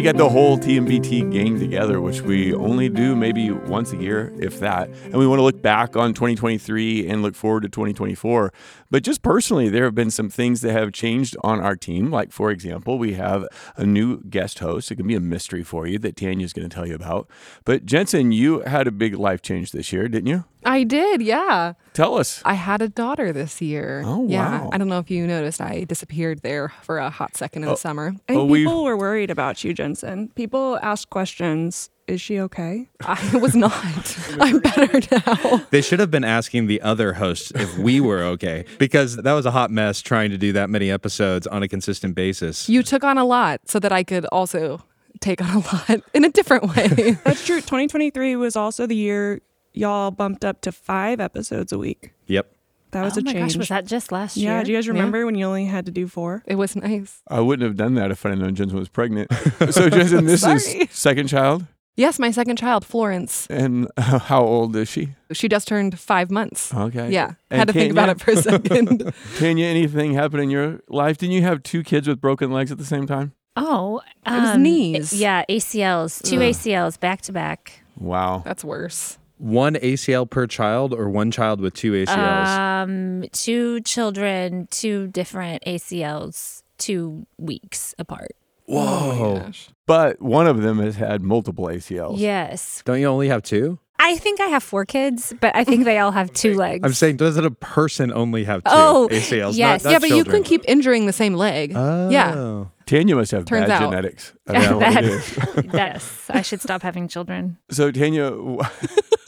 we get the whole TMBT gang together, which we only do maybe once a year, if that. And we want to look back on 2023 and look forward to 2024. But just personally, there have been some things that have changed on our team. Like, for example, we have a new guest host. It can be a mystery for you that Tanya's going to tell you about. But Jensen, you had a big life change this year, didn't you? I did, yeah. Tell us. I had a daughter this year. Oh, yeah. wow. I don't know if you noticed, I disappeared there for a hot second in the oh, summer. I think Oh, we- people were worried about you, Jensen. People asked questions. Is she okay? I was not. I'm better now. They should have been asking the other hosts if we were okay because that was a hot mess trying to do that many episodes on a consistent basis. You took on a lot so that I could also take on a lot in a different way. That's true. 2023 was also the year y'all bumped up to five episodes a week. Yep. That was oh a my change. gosh, was that just last yeah, year? Yeah. Do you guys remember when you only had to do four? it was nice. I wouldn't have done that if I'd known Jensen was pregnant. so, Jensen, this is second child. Yes, my second child, Florence. And how old is she? She just turned five months. Okay. Yeah. And Had to think about it for a second. Tanya, anything happen in your life? Didn't you have two kids with broken legs at the same time? Oh, was um, knees. Yeah, ACLs, two Ugh. ACLs back to back. Wow. That's worse. One ACL per child or one child with two ACLs? Um, two children, two different ACLs, two weeks apart. Whoa. Gosh. But one of them has had multiple ACLs. Yes, Don't you only have two? I think I have four kids, but I think they all have two legs. I'm saying, doesn't a person only have two Oh, ACLs? yes. Not, not yeah, but you can keep injuring the same leg. Yeah. Oh. Tanya must have Turns bad out. genetics. I don't know what it is. yes, I should stop having children. So, Tanya, w-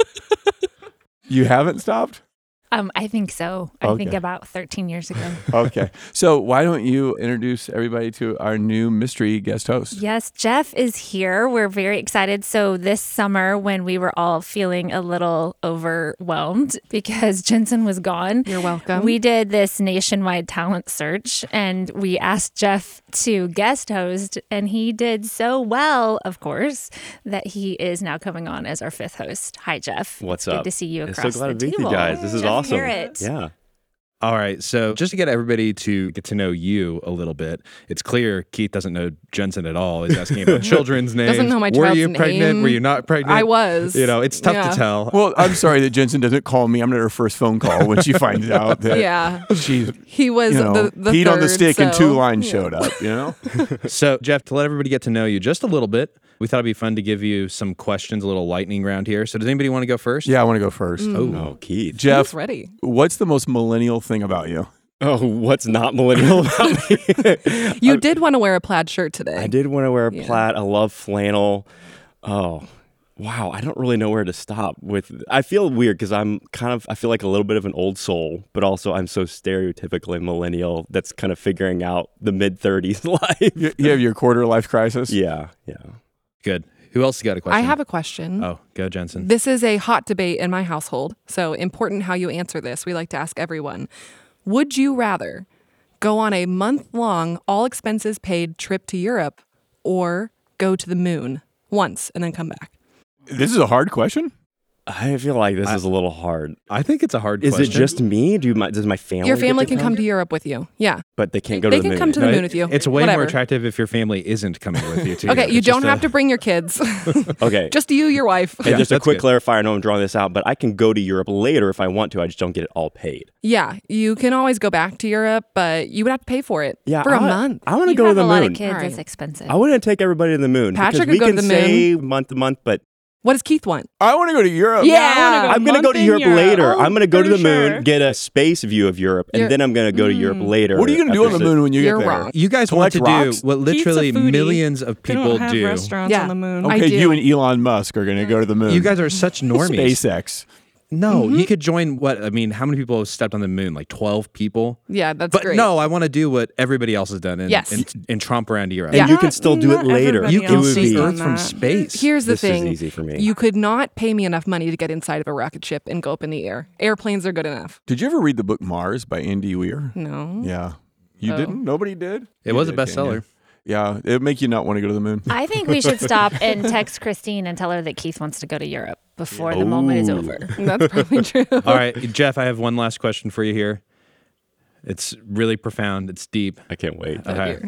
you haven't stopped? Um, I think so. I think about 13 years ago. Okay. so, why don't you introduce everybody to our new mystery guest host? Yes, Jeff is here. We're very excited. So, this summer, when we were all feeling a little overwhelmed because Jensen was gone, You're welcome. we did this nationwide talent search and we asked Jeff to guest host. And he did so well, of course, that he is now coming on as our fifth host. Hi, Jeff. What's Good up? Good to see you I'm across so glad the to meet table. you guys. This is Jeff awesome. Garrett. Yeah. All right. So, just to get everybody to get to know you a little bit, it's clear Keith doesn't know Jensen at all. He's asking about children's names. Doesn't know my Were child's you pregnant? name. Were you not pregnant? I was. You know, it's tough Yeah. to tell. Well, I'm sorry that Jensen doesn't call me. I'm not her first phone call when she finds out that Yeah. she's, He was you know, the, the Pete on the third, stick and so- two lines yeah. showed up, you know? So, Jeff, to let everybody get to know you just a little bit, we thought it'd be fun to give you some questions, a little lightning round here. So, does anybody want to go first? Yeah, I want to go first. Mm. Oh, Keith. Jeff, He's ready. what's the most millennial thing about you? Oh, what's not millennial about me? You did want to wear a plaid shirt today. I did want to wear a Yeah. plaid. I love flannel. Oh, wow. I don't really know where to stop with. I feel weird because I'm kind of. I feel like a little bit of an old soul, but also I'm so stereotypically millennial. That's kind of figuring out the mid 30s life. You, you have your quarter life crisis? Yeah, yeah. Good. Who else got a question? I have a question. Oh, go, Jensen. This is a hot debate in my household, so important how you answer this. We like to ask everyone Would you rather go on a month long, all expenses paid trip to Europe or go to the moon once and then come back? This is a hard question. I feel like this is a little hard. I think it's a hard question. Is question. it just me? Do my does my family? Your get family to can come to Europe with you. Yeah. but they can't go they to the can moon. come to the No, moon with you. It's way Whatever. more attractive if your family isn't coming with you, too. Okay, you It's don't a- have to bring your kids. Okay. Just you, your wife. and Yeah, just a quick good. clarifier. I know I'm drawing this out, but I can go to Europe later if I want to. I just don't get it all paid. Yeah, you can always go back to Europe, but you would have to pay for it Yeah, for a I, month. I want to go to have the a lot moon. of kids. All right. It's expensive. I wouldn't take everybody to the moon Patrick we could go can to the say month to month, but What does Keith want? I want to go to Europe. Yeah. I'm going to go to Europe, later. Oh, I'm going to go to the pretty moon, sure. get a space view of Europe, and You're- then I'm going to go to Europe mm. later. What are you going to do on the moon when you You're get there? wrong. You guys want to rocks? do what literally millions of They people don't have do. restaurants Yeah. on the moon. I Okay, do. you and Elon Musk are going to go to the moon. You guys are such normies. SpaceX. No, you mm-hmm. could join what I mean. How many people have stepped on the moon? Like twelve people. Yeah, that's But great. no, I want to do what everybody else has done and, Yes. and, and tromp around Europe. And Yeah. you can still do it later. You can would else see be- has Earth from space. Here's the This is thing. easy for me. You could not pay me enough money to get inside of a rocket ship and go up in the air. Airplanes are good enough. Did you ever read the book Mars by Andy Weir? No. Yeah. You Oh. didn't? Nobody did? It You was a did, Tanya. bestseller. Yeah, it would make you not want to go to the moon. I think we should stop and text Christine and tell her that Keith wants to go to Europe before the moment is over. That's probably true. All right, Jeff, I have one last question for you here. It's really profound. It's deep. I can't wait. Okay.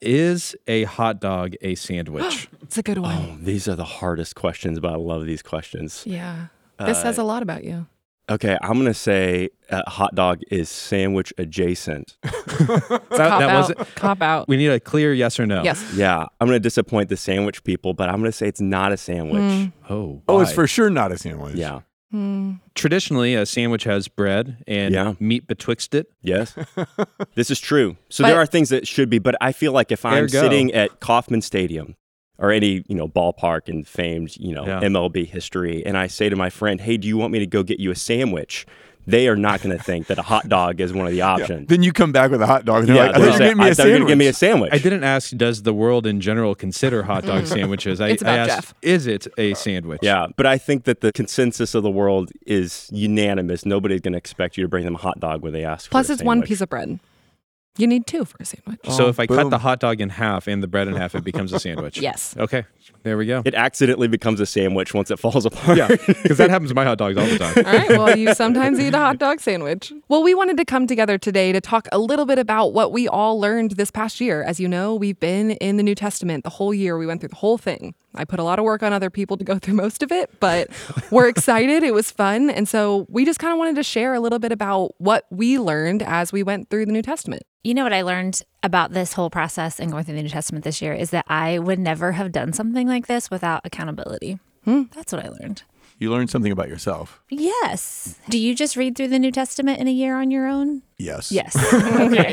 Is a hot dog a sandwich? It's a good one. Oh, these are the hardest questions, but I love these questions. Yeah. This Uh, says a lot about you. Okay, I'm gonna say a hot dog is sandwich adjacent. that, Cop that out. wasn't. Cop out. We need a clear yes or no. Yes. Yeah, I'm gonna disappoint the sandwich people, but I'm gonna say it's not a sandwich. Mm. Oh. Oh, it's why? for sure not a sandwich. Yeah. Hmm. Traditionally, a sandwich has bread and Yeah. meat betwixt it. Yes. this is true. So But- there are things that should be, but I feel like if I'm Ergo. sitting at Kauffman Stadium or any, you know, ballpark in famed, you know, Yeah. MLB history, and I say to my friend, Hey, do you want me to go get you a sandwich? They are not going to think that a hot dog is one of the Yeah. options. Then you come back with a hot dog. And they're Yeah, like, I they'll thought you say, were getting me I a thought you were gonna give me a sandwich. sandwich. I didn't ask, does the world in general consider hot dog sandwiches? I, It's I asked, Jeff. is it a sandwich? Yeah, but I think that the consensus of the world is unanimous. Nobody's going to expect you to bring them a hot dog when they ask. Plus, for a it's one piece of bread. You need two for a sandwich. So if I boom. cut the hot dog in half and the bread in half, it becomes a sandwich. Yes. Okay. There we go. It accidentally becomes a sandwich once it falls apart. yeah, because that happens to my hot dogs all the time. All right. Well, you sometimes eat a hot dog sandwich. Well, we wanted to come together today to talk a little bit about what we all learned this past year. As you know, we've been in the New Testament the whole year. We went through the whole thing. I put a lot of work on other people to go through most of it, but we're excited. It was fun. And so we just kind of wanted to share a little bit about what we learned as we went through the New Testament. You know what I learned about this whole process and going through the New Testament this year is that I would never have done something like this without accountability. Hmm. That's what I learned. You learned something about yourself. Yes. Do you just read through the New Testament in a year on your own? Yes. Yes. Okay.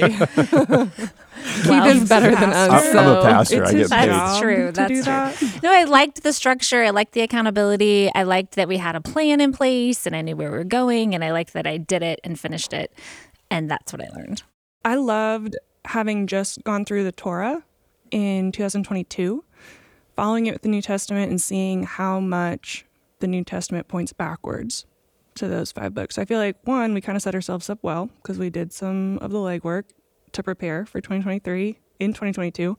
he does better than us. I'm- I'm a pastor. it's I get paid. That's true. That's true. that. No, I liked the structure. I liked the accountability. I liked that we had a plan in place and I knew where we were going. And I liked that I did it and finished it. And that's what I learned. I loved having just gone through the Torah in 2022, following it with the New Testament and seeing how much the New Testament points backwards to those five books. I feel like one, we kind of set ourselves up well because we did some of the legwork to prepare for 2023 in 2022,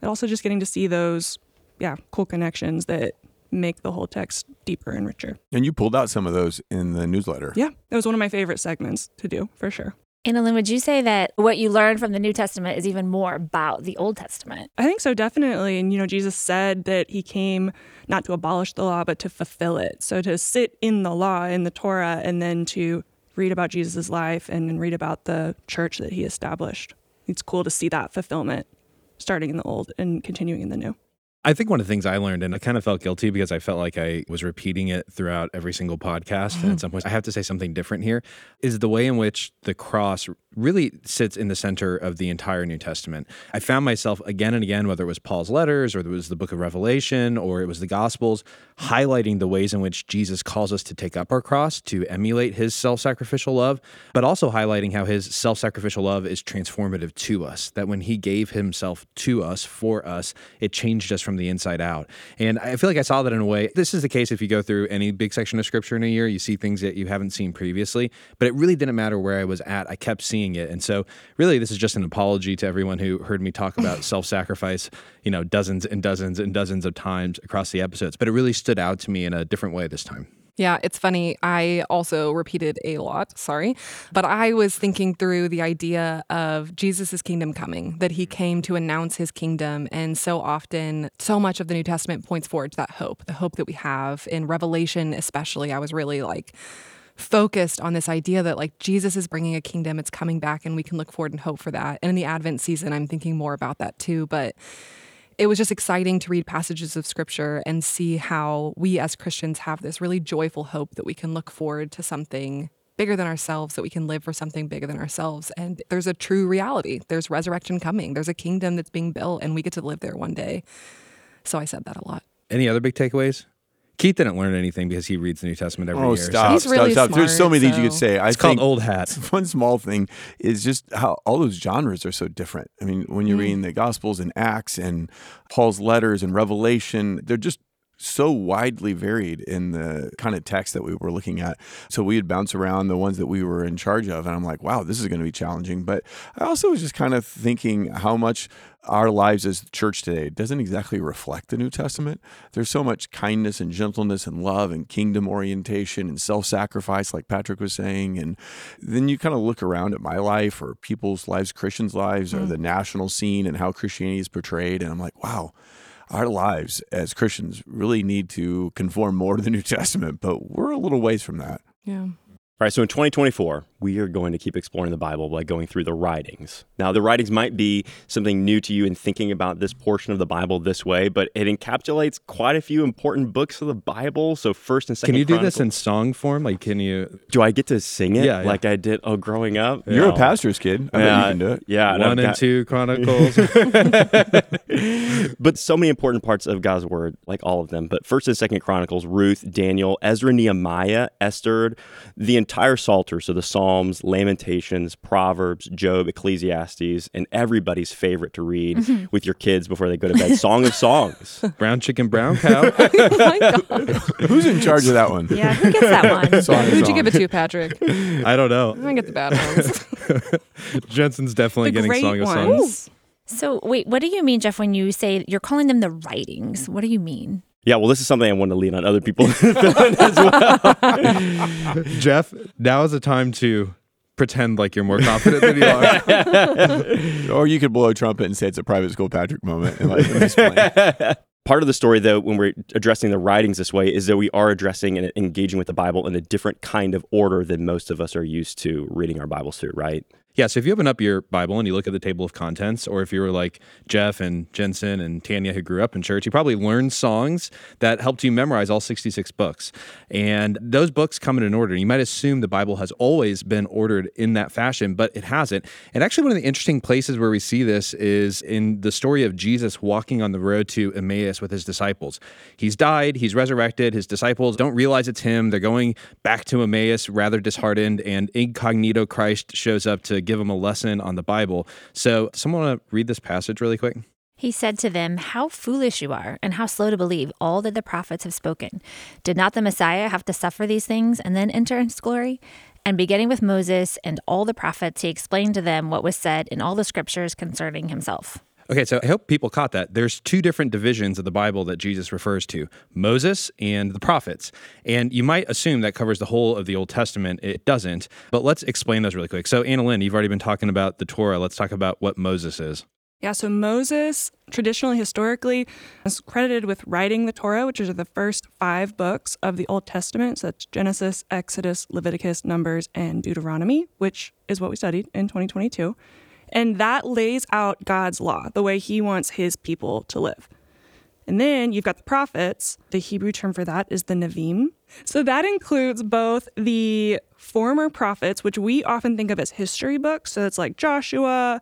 but also just getting to see those, yeah, cool connections that make the whole text deeper and richer. And you pulled out some of those in the newsletter. Yeah, it was one of my favorite segments to do for sure. Annalyn, would you say that what you learned from the New Testament is even more about the Old Testament? I think so, definitely. And, you know, Jesus said that he came not to abolish the law, but to fulfill it. So to sit in the law, in the Torah, and then to read about Jesus' life and read about the church that he established. It's cool to see that fulfillment starting in the old and continuing in the new. I think one of the things I learned, and I kind of felt guilty because I felt like I was repeating it throughout every single podcast. And at mm-hmm. some point, I have to say something different here is the way in which the cross really sits in the center of the entire New Testament. I found myself again and again, whether it was Paul's letters or it was the book of Revelation or it was the Gospels, highlighting the ways in which Jesus calls us to take up our cross, to emulate his self sacrificial love, but also highlighting how his self sacrificial love is transformative to us. That when he gave himself to us, for us, it changed us from the inside out. And I feel like I saw that in a way. This is the case if you go through any big section of scripture in a year, you see things that you haven't seen previously, but it really didn't matter where I was at. I kept seeing it. And so, really, this is just an apology to everyone who heard me talk about self sacrifice, you know, dozens and dozens and dozens of times across the episodes, but it really stood out to me in a different way this time. Yeah, it's funny. I also repeated a lot, sorry. But I was thinking through the idea of Jesus' kingdom coming, that he came to announce his kingdom. And so often, so much of the New Testament points forward to that hope, the hope that we have in Revelation, especially. I was really like, focused on this idea that like Jesus is bringing a kingdom, it's coming back, and we can look forward and hope for that. And in the Advent season, I'm thinking more about that too. But it was just exciting to read passages of scripture and see how we as Christians have this really joyful hope that we can look forward to something bigger than ourselves, that we can live for something bigger than ourselves. And there's a true reality. There's resurrection coming. There's a kingdom that's being built, and we get to live there one day. So I said that a lot. Any other big takeaways? Keith didn't learn anything because he reads the New Testament every Oh, year. so- stop, He's stop, really stop. There's so smart, many things you could say. I It's called think old hat. one small thing is just how all those genres are so different. I mean, when you're Mm. reading the Gospels and Acts and Paul's letters and Revelation, they're just so widely varied in the kind of text that we were looking at. So we would bounce around the ones that we were in charge of. And I'm like, wow, this is going to be challenging. But I also was just kind of thinking how much our lives as church today doesn't exactly reflect the New Testament. There's so much kindness and gentleness and love and kingdom orientation and self sacrifice, like Patrick was saying. And then you kind of look around at my life or people's lives, Christians' lives, or mm. the national scene and how Christianity is portrayed. And I'm like, wow, our lives as Christians really need to conform more to the New Testament, but we're a little ways from that. Yeah. All right, so in 2024, we are going to keep exploring the Bible by going through the writings. Now, the writings might be something new to you in thinking about this portion of the Bible this way, but it encapsulates quite a few important books of the Bible. So, first and second. Can you do this in song form? Like, can you? Do I get to sing it Yeah, yeah. like I did? Oh, growing up. You're No. a pastor's kid. I bet Yeah, you can do it. Yeah, and One and got- two Chronicles. but so many important parts of God's word, like all of them. But first and second Chronicles, Ruth, Daniel, Ezra, Nehemiah, Esther, the entire Psalter, so the Psalms, Lamentations, Proverbs, Job, Ecclesiastes, and everybody's favorite to read mm-hmm. with your kids before they go to bed, Song of Songs. brown chicken, brown cow. oh my God. Who's in charge of that one? Yeah, who gets that one? Song of Who'd you give it to, Patrick? I don't know. I get the bad ones. Jensen's definitely The getting great song of songs. ones. So, wait, what do you mean, Jeff, when you say you're calling them the writings? What do you mean? Yeah, well, this is something I want to lean on other people as well. Jeff, now is the time to pretend like you're more confident than you are. Or you could blow a trumpet and say it's a private school Patrick moment and like let me explain. Part of the story, though, when we're addressing the writings this way, is that we are addressing and engaging with the Bible in a different kind of order than most of us are used to reading our Bibles through, right? Yeah, so if you open up your Bible and you look at the table of contents, or if you were like Jeff and Jensen and Tanya who grew up in church, you probably learned songs that helped you memorize all 66 books. And those books come in an order. You might assume the Bible has always been ordered in that fashion, but it hasn't. And actually, one of the interesting places where we see this is in the story of Jesus walking on the road to Emmaus with his disciples. He's died, he's resurrected, his disciples don't realize it's him. They're going back to Emmaus rather disheartened, and incognito Christ shows up to give them a lesson on the Bible. So, someone want to read this passage really quick? He said to them, How foolish you are, and how slow to believe all that the prophets have spoken. Did not the Messiah have to suffer these things and then enter his glory? And beginning with Moses and all the prophets, he explained to them what was said in all the scriptures concerning himself. Okay, so I hope people caught that. There's two different divisions of the Bible that Jesus refers to Moses and the prophets. And you might assume that covers the whole of the Old Testament. It doesn't. But let's explain those really quick. So, Anna Lynn, you've already been talking about the Torah. Let's talk about what Moses is. Yeah, so Moses, traditionally, historically, is credited with writing the Torah, which are the first five books of the Old Testament. So that's Genesis, Exodus, Leviticus, Numbers, and Deuteronomy, which is what we studied in 2022. And that lays out God's law, the way he wants his people to live. And then you've got the prophets. The Hebrew term for that is the Nevi'im. So that includes both the former prophets, which we often think of as history books. So it's like Joshua,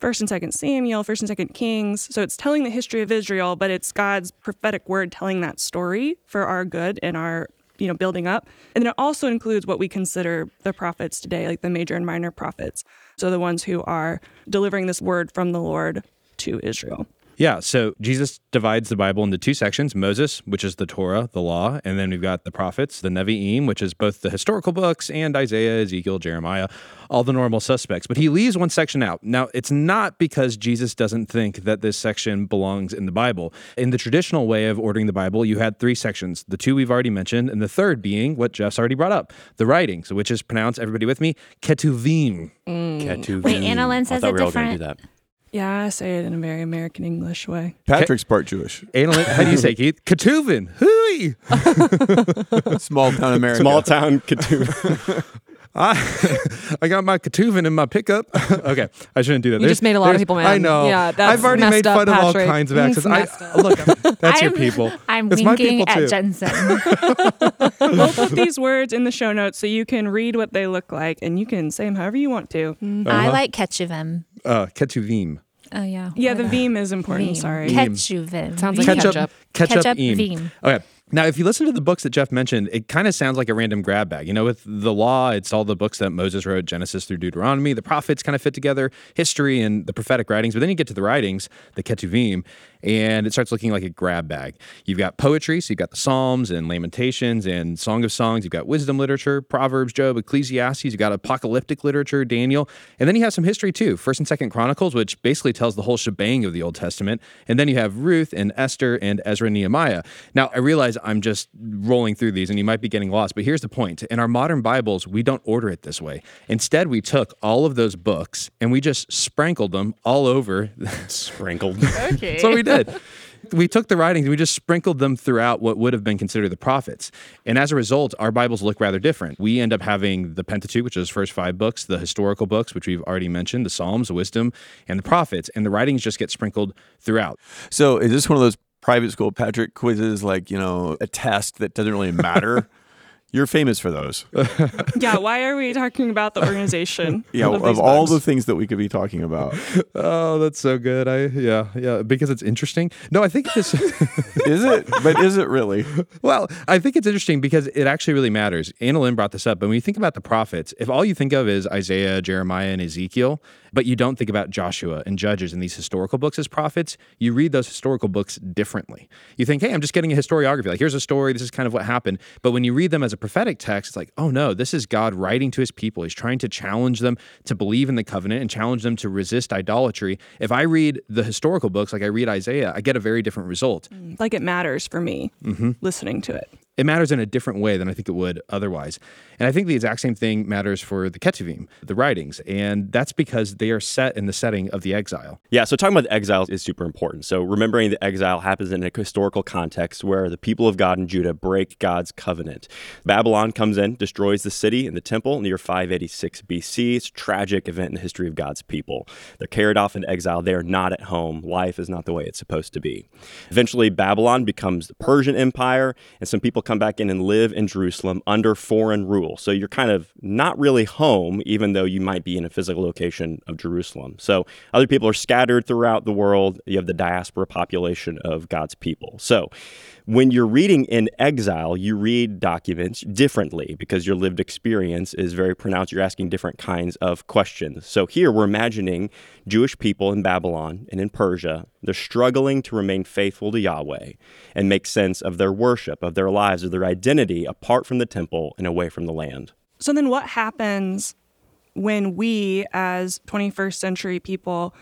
First and Second Samuel, First and Second Kings. So it's telling the history of Israel, but it's God's prophetic word telling that story for our good and our you know building up. And then it also includes what we consider the prophets today, like the major and minor prophets. So the ones who are delivering this word from the Lord to Israel. Yeah, so Jesus divides the Bible into two sections Moses, which is the Torah, the law, and then we've got the prophets, the Nevi'im, which is both the historical books, and Isaiah, Ezekiel, Jeremiah, all the normal suspects. But he leaves one section out. Now, it's not because Jesus doesn't think that this section belongs in the Bible. In the traditional way of ordering the Bible, you had three sections the two we've already mentioned, and the third being what Jeff's already brought up the writings, which is pronounced, everybody with me, Ketuvim. Mm. Ketuvim. Wait, Anna Lynn I says thought it we were all gonna different. do that. Yeah, I say it in a very American English way. Patrick's part Jewish. Anna, how do you say, Keith? Ketuvin. Hooey. Small town America. Small town Ketuvim. I, I got my Ketuvin in my pickup. okay, I shouldn't do that. You just made a lot of people mad. I know. Yeah, that's I've already messed made up, fun of all kinds of It's accents. messed I, up. look, that's your I'm- people. I'm It's my winking people at too. Jensen. we'll put these words in the show notes so you can read what they look like and you can say them however you want to. I like Ketchuvim. Uh, Ketuvim. Oh, yeah. Yeah, What the about Veem is important. Veem. Sorry. Veem. Ketchuvim. Sounds like Ketchup. ketchup. Ketchup. Ketchup im. Veem. Okay, Now, if you listen to the books that Jeff mentioned, it kind of sounds like a random grab bag. You know, with the law, it's all the books that Moses wrote, Genesis through Deuteronomy. The prophets kind of fit together, history and the prophetic writings. But then you get to the writings, the Ketuvim, and it starts looking like a grab bag. You've got poetry, so you've got the Psalms and Lamentations and Song of Songs. You've got wisdom literature, Proverbs, Job, Ecclesiastes. You've got apocalyptic literature, Daniel, and then you have some history too, First and Second Chronicles, which basically tells the whole shebang of the Old Testament. And then you have Ruth and Esther and Ezra, and Nehemiah. Now I realize I'm just rolling through these, and you might be getting lost, but here's the point: in our modern Bibles, we don't order it this way. Instead, we took all of those books and we just sprinkled them all over. Sprinkled. Okay. That's what we did. We took the writings and we just sprinkled them throughout what would have been considered the prophets. And as a result, our Bibles look rather different. We end up having the Pentateuch, which is the first five books, the historical books, which we've already mentioned, the Psalms, the wisdom, and the prophets. And the writings just get sprinkled throughout. So is this one of those private school Patrick quizzes, like you know, a test that doesn't really matter? You're famous for those. yeah, why are we talking about the organization? Yeah, of, of, all the things that we could be talking about. Oh, that's so good. I yeah, yeah, because it's interesting. No, I think this Is it? But is it really? Well, I think it's interesting because it actually really matters. Anna Lynn brought this up, but when you think about the prophets, if all you think of is Isaiah, Jeremiah, and Ezekiel, but you don't think about Joshua and Judges and these historical books as prophets, you read those historical books differently. You think, hey, I'm just getting a historiography. Like, here's a story. This is kind of what happened. But when you read them as a prophetic text, it's like, oh no, this is God writing to his people. He's trying to challenge them to believe in the covenant and challenge them to resist idolatry. If I read the historical books like I read Isaiah, I get a very different result. like it matters for me Mm-hmm. listening to it. It matters in a different way than I think it would otherwise. And I think the exact same thing matters for the Ketuvim, the writings, and that's because they are set in the setting of the exile. Yeah, so talking about the exile is super important. So remembering the exile happens in a historical context where the people of God in Judah break God's covenant. Babylon comes in, destroys the city and the temple near 586 BC. It's a tragic event in the history of God's people. They're carried off in exile. They are not at home. Life is not the way it's supposed to be. Eventually, Babylon becomes the Persian Empire, and some people come back in and live in Jerusalem under foreign rule. So you're kind of not really home, even though you might be in a physical location of Jerusalem. So other people are scattered throughout the world. You have the diaspora population of God's people. So when you're reading in exile, you read documents differently because your lived experience is very pronounced. You're asking different kinds of questions. So here we're imagining Jewish people in Babylon and in Persia. They're struggling to remain faithful to Yahweh and make sense of their worship, of their lives, of their identity apart from the temple and away from the land. So then what happens when we as 21st century people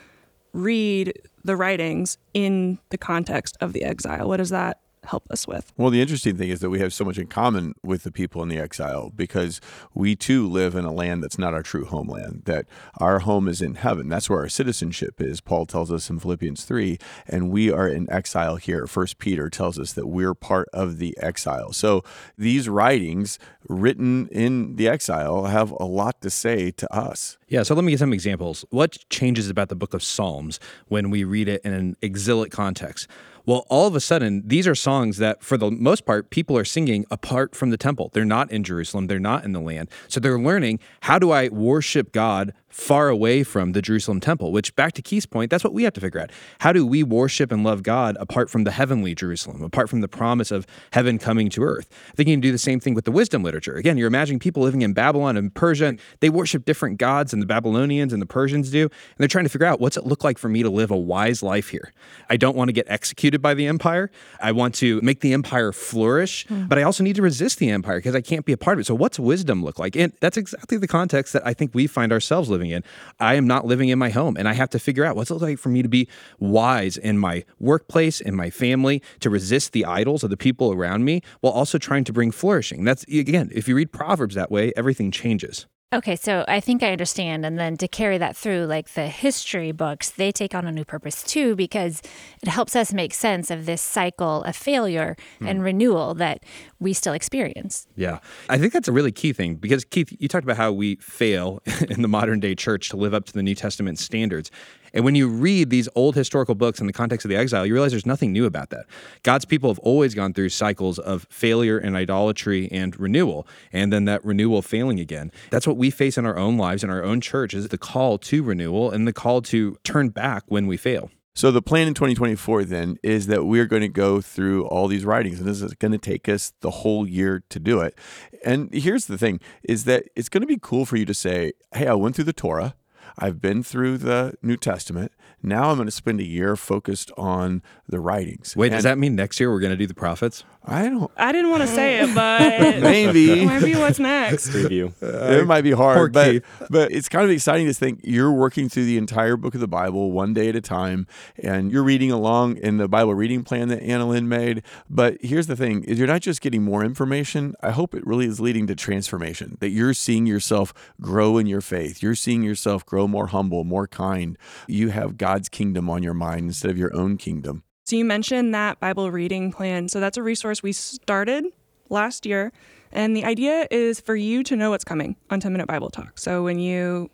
read the writings in the context of the exile? What does that help us with? Well, the interesting thing is that we have so much in common with the people in the exile because we too live in a land that's not our true homeland, that our home is in heaven. That's where our citizenship is, Paul tells us in Philippians 3, and we are in exile here. First Peter tells us that we're part of the exile. So these writings written in the exile have a lot to say to us. Yeah, so let me give some examples. What changes about the book of Psalms when we read it in an exilic context? Well, all of a sudden, these are songs that, for the most part, people are singing apart from the temple. They're not in Jerusalem, they're not in the land. So they're learning how do I worship God far away from the Jerusalem temple, which, back to Keith's point, that's what we have to figure out. How do we worship and love God apart from the heavenly Jerusalem, apart from the promise of heaven coming to earth? I think you can do the same thing with the wisdom literature. Again, you're imagining people living in Babylon and Persia, and they worship different gods than the Babylonians and the Persians do. And they're trying to figure out what's it look like for me to live a wise life here. I don't want to get executed by the empire. I want to make the empire flourish, hmm. but I also need to resist the empire because I can't be a part of it. So, what's wisdom look like? And that's exactly the context that I think we find ourselves living in. I am not living in my home, and I have to figure out what's it like for me to be wise in my workplace, in my family, to resist the idols of the people around me, while also trying to bring flourishing. That's again, if you read Proverbs that way, everything changes. Okay, so I think I understand. And then to carry that through, like the history books, they take on a new purpose too, because it helps us make sense of this cycle of failure hmm. and renewal that we still experience. Yeah. I think that's a really key thing because, Keith, you talked about how we fail in the modern day church to live up to the New Testament standards. And when you read these old historical books in the context of the exile, you realize there's nothing new about that. God's people have always gone through cycles of failure and idolatry and renewal, and then that renewal failing again. That's what we face in our own lives, in our own church, is the call to renewal and the call to turn back when we fail. So the plan in 2024 then is that we're going to go through all these writings and this is going to take us the whole year to do it. And here's the thing is that it's going to be cool for you to say, "Hey, I went through the Torah. I've been through the New Testament. Now I'm going to spend a year focused on the writings." Wait, does that mean next year we're going to do the prophets? I don't I didn't want to say it, but maybe might be what's next. Preview. it might be hard, but Keith. but it's kind of exciting to think you're working through the entire book of the Bible one day at a time, and you're reading along in the Bible reading plan that Anna Lynn made. But here's the thing: is you're not just getting more information. I hope it really is leading to transformation. That you're seeing yourself grow in your faith. You're seeing yourself grow more humble, more kind. You have God's kingdom on your mind instead of your own kingdom. You mentioned that Bible reading plan. So that's a resource we started last year. And the idea is for you to know what's coming on 10 Minute Bible Talk. So when you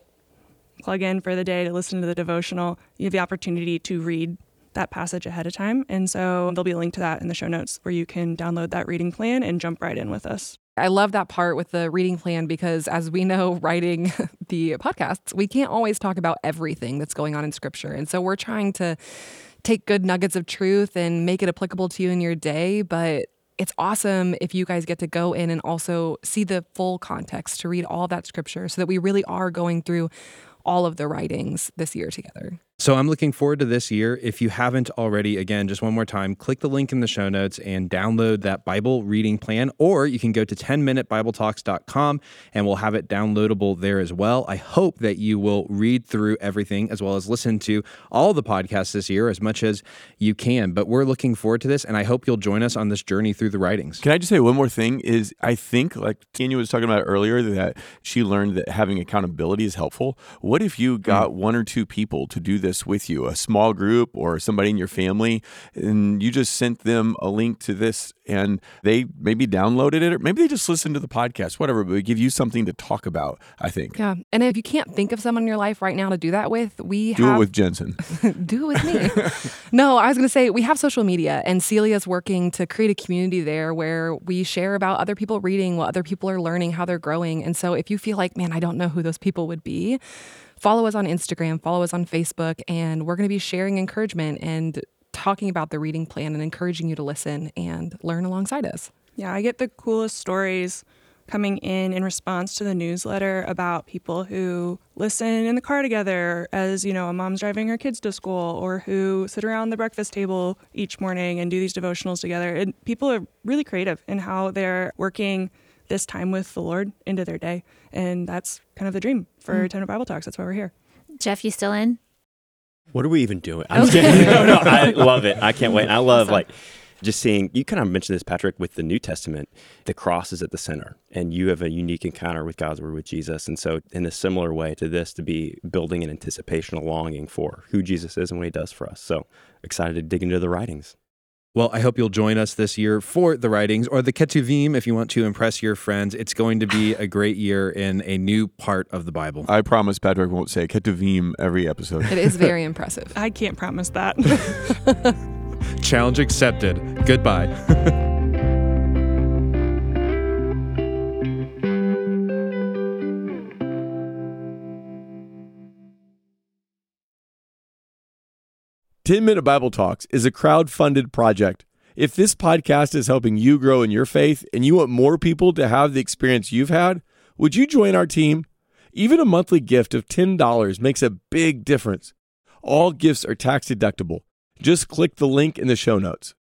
plug in for the day to listen to the devotional, you have the opportunity to read that passage ahead of time. And so there'll be a link to that in the show notes where you can download that reading plan and jump right in with us. I love that part with the reading plan because, as we know, writing the podcasts, we can't always talk about everything that's going on in scripture. And so we're trying to take good nuggets of truth and make it applicable to you in your day. But it's awesome if you guys get to go in and also see the full context to read all that scripture so that we really are going through all of the writings this year together. So I'm looking forward to this year. If you haven't already, again, just one more time, click the link in the show notes and download that Bible reading plan, or you can go to 10minutebibletalks.com and we'll have it downloadable there as well. I hope that you will read through everything as well as listen to all the podcasts this year as much as you can. But we're looking forward to this, and I hope you'll join us on this journey through the writings. Can I just say one more thing? Is I think like Tanya was talking about earlier that she learned that having accountability is helpful. What if you got mm. one or two people to do this with you, a small group or somebody in your family, and you just sent them a link to this and they maybe downloaded it or maybe they just listened to the podcast, whatever, but give you something to talk about, I think. Yeah. And if you can't think of someone in your life right now to do that with, we Do have it with Jensen. do it with me. no, I was going to say we have social media, and Celia's working to create a community there where we share about other people reading, what other people are learning, how they're growing. And so if you feel like, man, I don't know who those people would be, follow us on Instagram, follow us on Facebook, and we're going to be sharing encouragement and talking about the reading plan and encouraging you to listen and learn alongside us. Yeah, I get the coolest stories coming in in response to the newsletter about people who listen in the car together as, you know, a mom's driving her kids to school or who sit around the breakfast table each morning and do these devotionals together. And people are really creative in how they're working this time with the Lord into their day. And that's kind of the dream for mm. 10 Bible Talks. That's why we're here. Jeff, you still in? What are we even doing? I'm kidding. no, no, I love it. I can't wait. I love Awesome. like just seeing you kind of mentioned this, Patrick, with the New Testament. The cross is at the center, and you have a unique encounter with God's word with Jesus. And so, in a similar way to this, to be building an anticipation, a longing for who Jesus is and what He does for us. So excited to dig into the writings. Well, I hope you'll join us this year for the writings or the Ketuvim if you want to impress your friends. It's going to be a great year in a new part of the Bible. I promise Patrick won't say Ketuvim every episode. It is very impressive. I can't promise that. Challenge accepted. Goodbye. Ten Minute Bible Talks is a crowd funded project. If this podcast is helping you grow in your faith and you want more people to have the experience you've had, would you join our team? Even a monthly gift of $10 makes a big difference. All gifts are tax deductible. Just click the link in the show notes.